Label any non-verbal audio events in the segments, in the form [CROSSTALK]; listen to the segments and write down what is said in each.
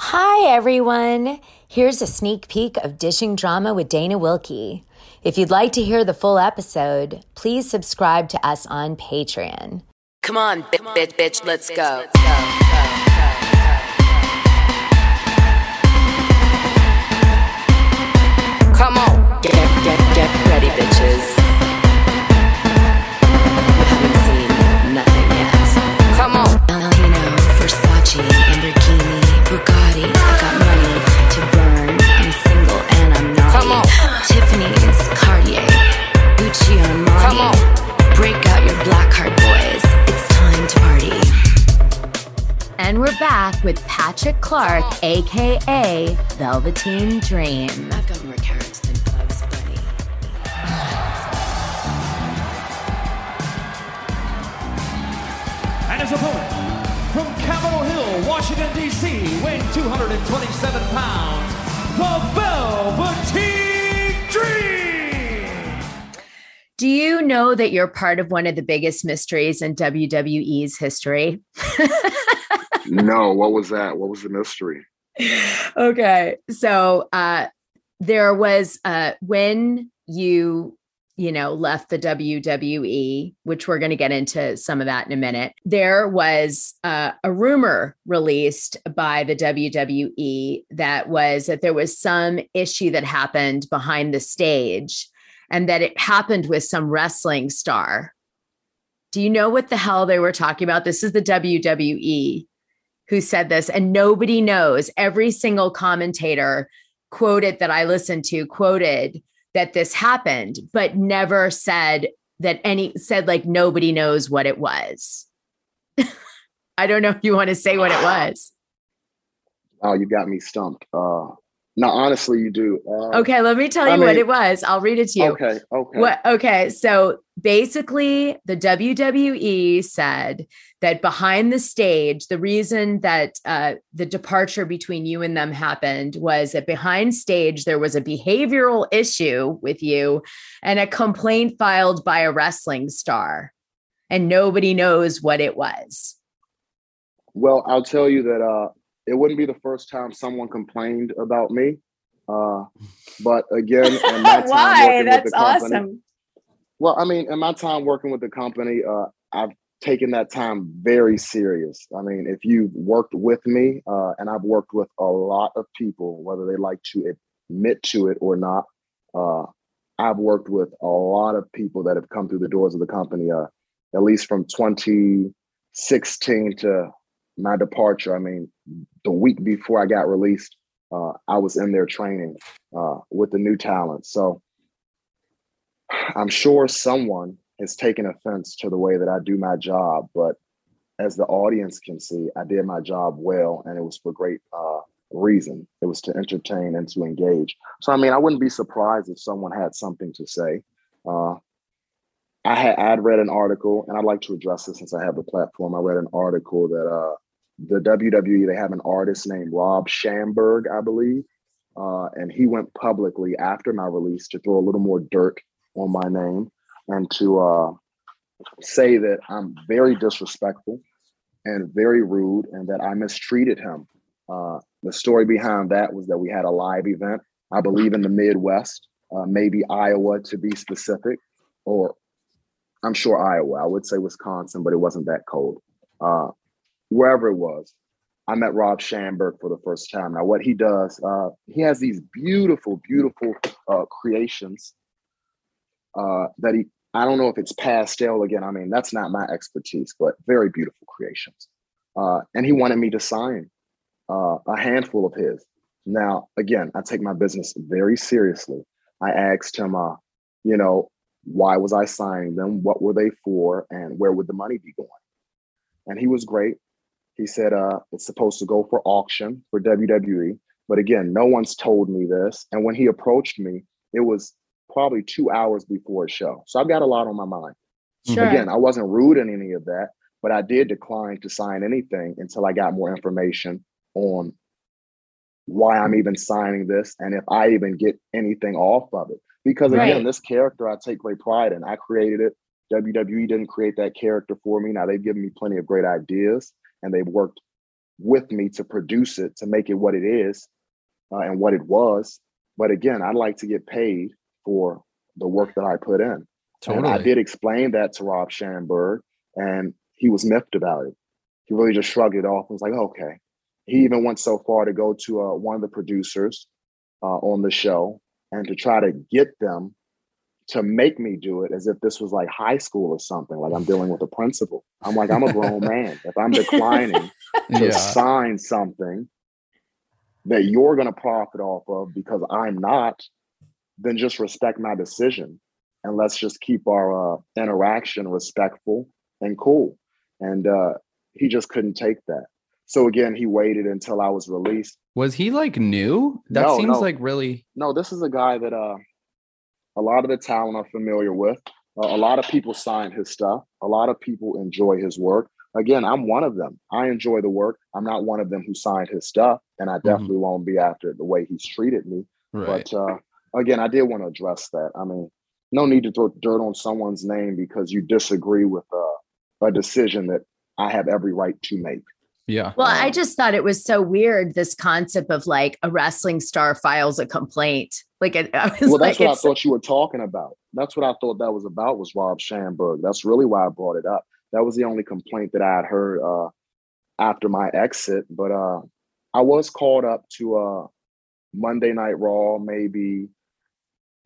Hi, everyone. Here's a sneak peek of Dishing Drama with Dana Wilkey. If you'd like to hear the full episode, please subscribe to us on Patreon. Come on, bitch, bitch, bitch, let's go. Come on, get, get, get ready, bitches. Back with Patrick Clark, aka Velveteen Dream. I've got more carrots than Bugs Bunny. and his opponent from Capitol Hill, Washington, D.C., weighing 227 pounds, the Velveteen Dream. Do you know that you're part of one of the biggest mysteries in WWE's history? [LAUGHS] No, what was that? What was the mystery? [LAUGHS] okay. So uh there was uh when you you know left the WWE, which we're going to get into some of that in a minute. There was uh, a rumor released by the WWE that was that there was some issue that happened behind the stage and that it happened with some wrestling star. Do you know what the hell they were talking about? This is the WWE who said this, and nobody knows. Every single commentator quoted that I listened to quoted that this happened, but never said that any said like nobody knows what it was. [LAUGHS] I don't know if you want to say what it was. Oh, you got me stumped. Uh, no, honestly, you do. Uh, Okay, let me tell you I what mean- it was. I'll read it to you. Okay. Okay. What okay, so basically the WWE said that behind the stage, the reason that uh, the departure between you and them happened was that behind stage there was a behavioral issue with you and a complaint filed by a wrestling star, and nobody knows what it was. Well, I'll tell you that uh, it wouldn't be the first time someone complained about me. Uh, but again, [LAUGHS] Why? That's company, awesome. Well, I mean, in my time working with the company, uh, I've taken that time very serious. I mean, if you've worked with me, uh, and I've worked with a lot of people, whether they like to admit to it or not, uh, I've worked with a lot of people that have come through the doors of the company, uh, at least from 2016 to my departure. I mean, the week before I got released, uh, I was in their training uh, with the new talent. So I'm sure someone has taken offense to the way that I do my job, but as the audience can see, I did my job well, and it was for great uh, reason. It was to entertain and to engage. So, I mean, I wouldn't be surprised if someone had something to say. Uh, I had I'd read an article, and I'd like to address this since I have the platform. I read an article that uh, the WWE they have an artist named Rob Schamberger, I believe, uh, and he went publicly after my release to throw a little more dirt on my name and to uh, say that I'm very disrespectful and very rude and that I mistreated him. Uh, the story behind that was that we had a live event, I believe in the Midwest, uh, maybe Iowa to be specific, or I'm sure Iowa. I would say Wisconsin, but it wasn't that cold. Uh, wherever it was, I met Rob Schamberger for the first time. Now, what he does, uh, he has these beautiful, beautiful uh, creations uh, that he I don't know if it's pastel again. I mean, that's not my expertise, but very beautiful creations. Uh, and he wanted me to sign uh, a handful of his. Now, again, I take my business very seriously. I asked him, uh, you know, why was I signing them? What were they for? And where would the money be going? And he was great. He said, uh, it's supposed to go for auction for WWE. But again, no one's told me this. And when he approached me, it was probably two hours before a show. So I've got a lot on my mind. Sure. Again, I wasn't rude in any of that, but I did decline to sign anything until I got more information on why I'm even signing this and if I even get anything off of it. Because again, Right. this character I take great pride in. I created it. WWE didn't create that character for me. Now they've given me plenty of great ideas and they've worked with me to produce it to make it what it is uh, and what it was. But again, I'd like to get paid for the work that I put in. And I did explain that to Rob Schamberger, and he was miffed about it. He really just shrugged it off and was like, okay. He even went so far to go to uh, one of the producers uh, on the show and to try to get them to make me do it as if this was like high school or something, like I'm dealing with a principal. I'm like, I'm a grown man. If I'm declining [LAUGHS] to Yeah. sign something that you're going to profit off of because I'm not, then just respect my decision and let's just keep our uh, interaction respectful and cool. And uh, he just couldn't take that. So again, he waited until I was released. Was he like new? That No, seems no. like really. No, this is a guy that uh, a lot of the talent are familiar with. Uh, a lot of people sign his stuff. A lot of people enjoy his work. Again, I'm one of them. I enjoy the work. I'm not one of them who signed his stuff, and I definitely won't be after the way he's treated me. Right. But uh, again, I did want to address that. I mean, no need to throw dirt on someone's name because you disagree with uh, a decision that I have every right to make. yeah. Well, I Um, just thought it was so weird this concept of like a wrestling star files a complaint. Like it, I was Well, like, that's what I thought you were talking about. That's what I thought that was about was Rob Schamberger. That's really why I brought it up. That was the only complaint that I had heard uh, after my exit. But uh, I was called up to uh, Monday Night Raw, maybe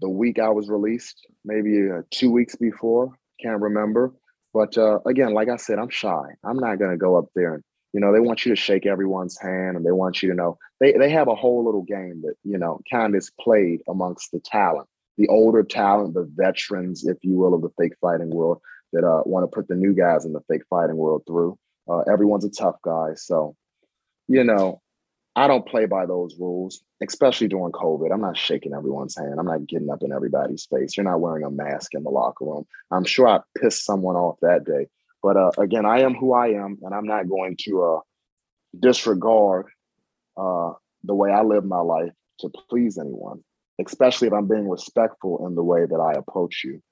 the week I was released, maybe uh, two weeks before. Can't remember. But uh, again, like I said, I'm shy. I'm not going to go up there and you know they want you to shake everyone's hand and they want you to know they they have a whole little game that you know kind of is played amongst the talent the older talent the veterans if you will of the fake fighting world that uh, want to put the new guys in the fake fighting world through uh, everyone's a tough guy so you know i don't play by those rules especially during covid. I'm not shaking everyone's hand. I'm not getting up in everybody's face. You're not wearing a mask in the locker room. I'm sure i pissed someone off that day. But uh, again, I am who I am, and I'm not going to uh, disregard uh, the way I live my life to please anyone, especially if I'm being respectful in the way that I approach you.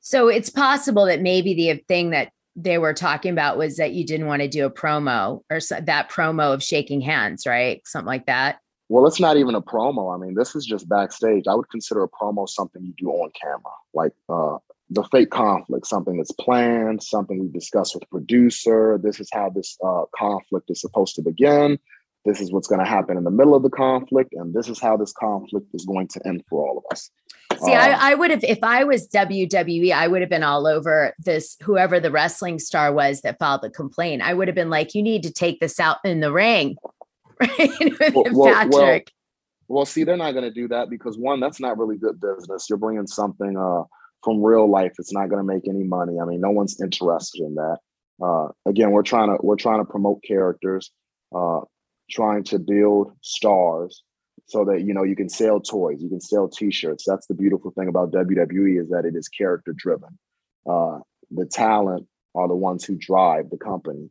so it's possible that maybe the thing that they were talking about was that you didn't want to do a promo or so, that promo of shaking hands, right? Something like that. Well, it's not even a promo. I mean, this is just backstage. I would consider a promo something you do on camera, like uh, the fake conflict, something that's planned, something we discuss with producer. This is how this uh, conflict is supposed to begin. This is what's going to happen in the middle of the conflict, and this is how this conflict is going to end for all of us. See, Um, I, I would have, if I was WWE, I would have been all over this, whoever the wrestling star was that filed the complaint. I would have been like, you need to take this out in the ring. [LAUGHS] Right? Well- [LAUGHS] well- well, Well, see, they're not going to do that because one, that's not really good business. You're bringing something uh, from real life. It's not going to make any money. I mean, no one's interested in that. Uh, again, we're trying to we're trying to promote characters, uh, trying to build stars, so that you know you can sell toys, you can sell T-shirts. That's the beautiful thing about WWE is that it is character driven. Uh, the talent are the ones who drive the company.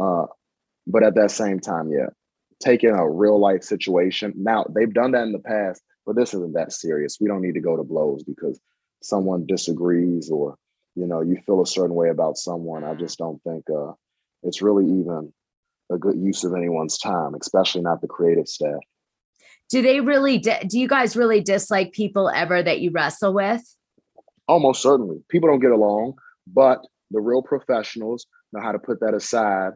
Uh, but at that same time, yeah, taking a real life situation. Now they've done that in the past, but this isn't that serious. We don't need to go to blows because someone disagrees or you know you feel a certain way about someone. I just don't think uh, it's really even a good use of anyone's time, especially not the creative staff. Do they really, di- do you guys really dislike people ever that you wrestle with? Almost certainly, people don't get along, but the real professionals know how to put that aside.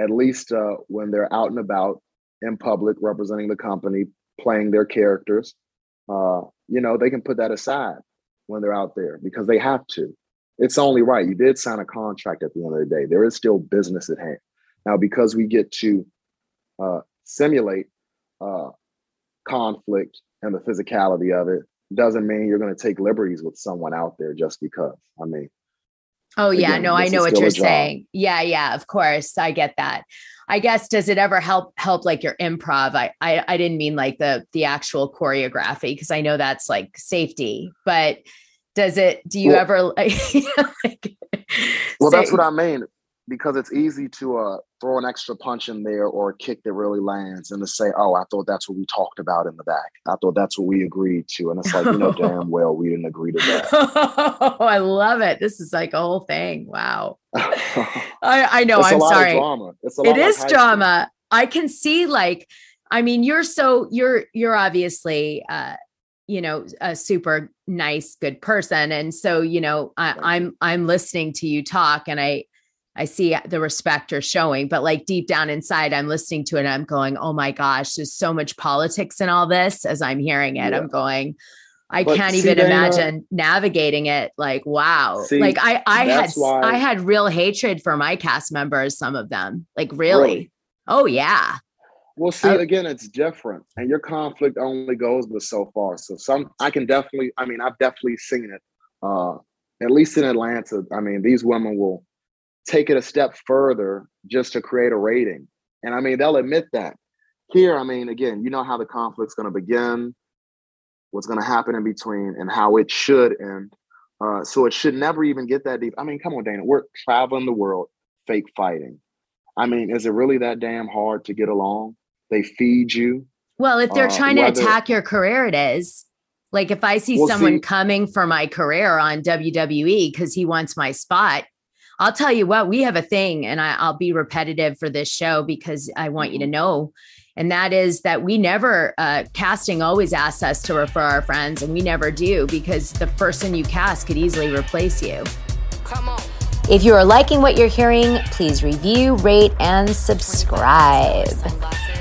At least uh, when they're out and about in public, representing the company, playing their characters, uh, you know, they can put that aside when they're out there because they have to. It's only right. You did sign a contract at the end of the day. There is still business at hand. Now, because we get to uh, simulate uh, conflict and the physicality of it, doesn't mean you're going to take liberties with someone out there just because. I mean, Oh yeah, Again, no, I know what you're saying. Yeah, yeah, of course. I get that. I guess does it ever help help like your improv? I I, I didn't mean like the the actual choreography because I know that's like safety, but does it do you Well- ever like, [LAUGHS] like well, that's what I mean. Because it's easy to uh, throw an extra punch in there or a kick that really lands and to say, oh, I thought that's what we talked about in the back. I thought that's what we agreed to. And it's like, you know, [LAUGHS] damn well we didn't agree to that. oh, [LAUGHS] I love it. This is like a whole thing. Wow. [LAUGHS] I, I know. It's a I'm lot of sorry. drama. It's a lot It like is school. drama. I can see like, I mean, you're so you're you're obviously uh, you know, a super nice, good person. And so, you know, I. I'm I'm listening to you talk and I I see the respect you're showing, but like deep down inside, I'm listening to it. And I'm going, oh my gosh, there's so much politics in all this as I'm hearing it. Yeah. I'm going, I But can't see, even Dana- imagine navigating it. Like, wow. See, like I, I had, why- I had real hatred for my cast members, some of them, like really. Really? Oh yeah. Well, see, Oh. again, it's different, and your conflict only goes but so far. So, some I can definitely, I mean, I've definitely seen it. Uh, at least in Atlanta, I mean, these women will take it a step further just to create a rating, and I mean, they'll admit that. Here, I mean, again, you know how the conflict's going to begin, what's going to happen in between, and how it should end. Uh, so it should never even get that deep. I mean, come on, Dana, we're traveling the world, fake fighting. I mean, is it really that damn hard to get along? They feed you. Well, if they're Uh, trying to whether- attack your career, it is. Like if I see Well, someone see- coming for my career on WWE because he wants my spot, I'll tell you what, we have a thing, and I, I'll be repetitive for this show because I want you to Mm-hmm. know. And that is that we never, uh, casting always asks us to refer our friends, and we never do because the person you cast could easily replace you. Come on. If you are liking what you're hearing, please review, rate, and subscribe. Sunglasses,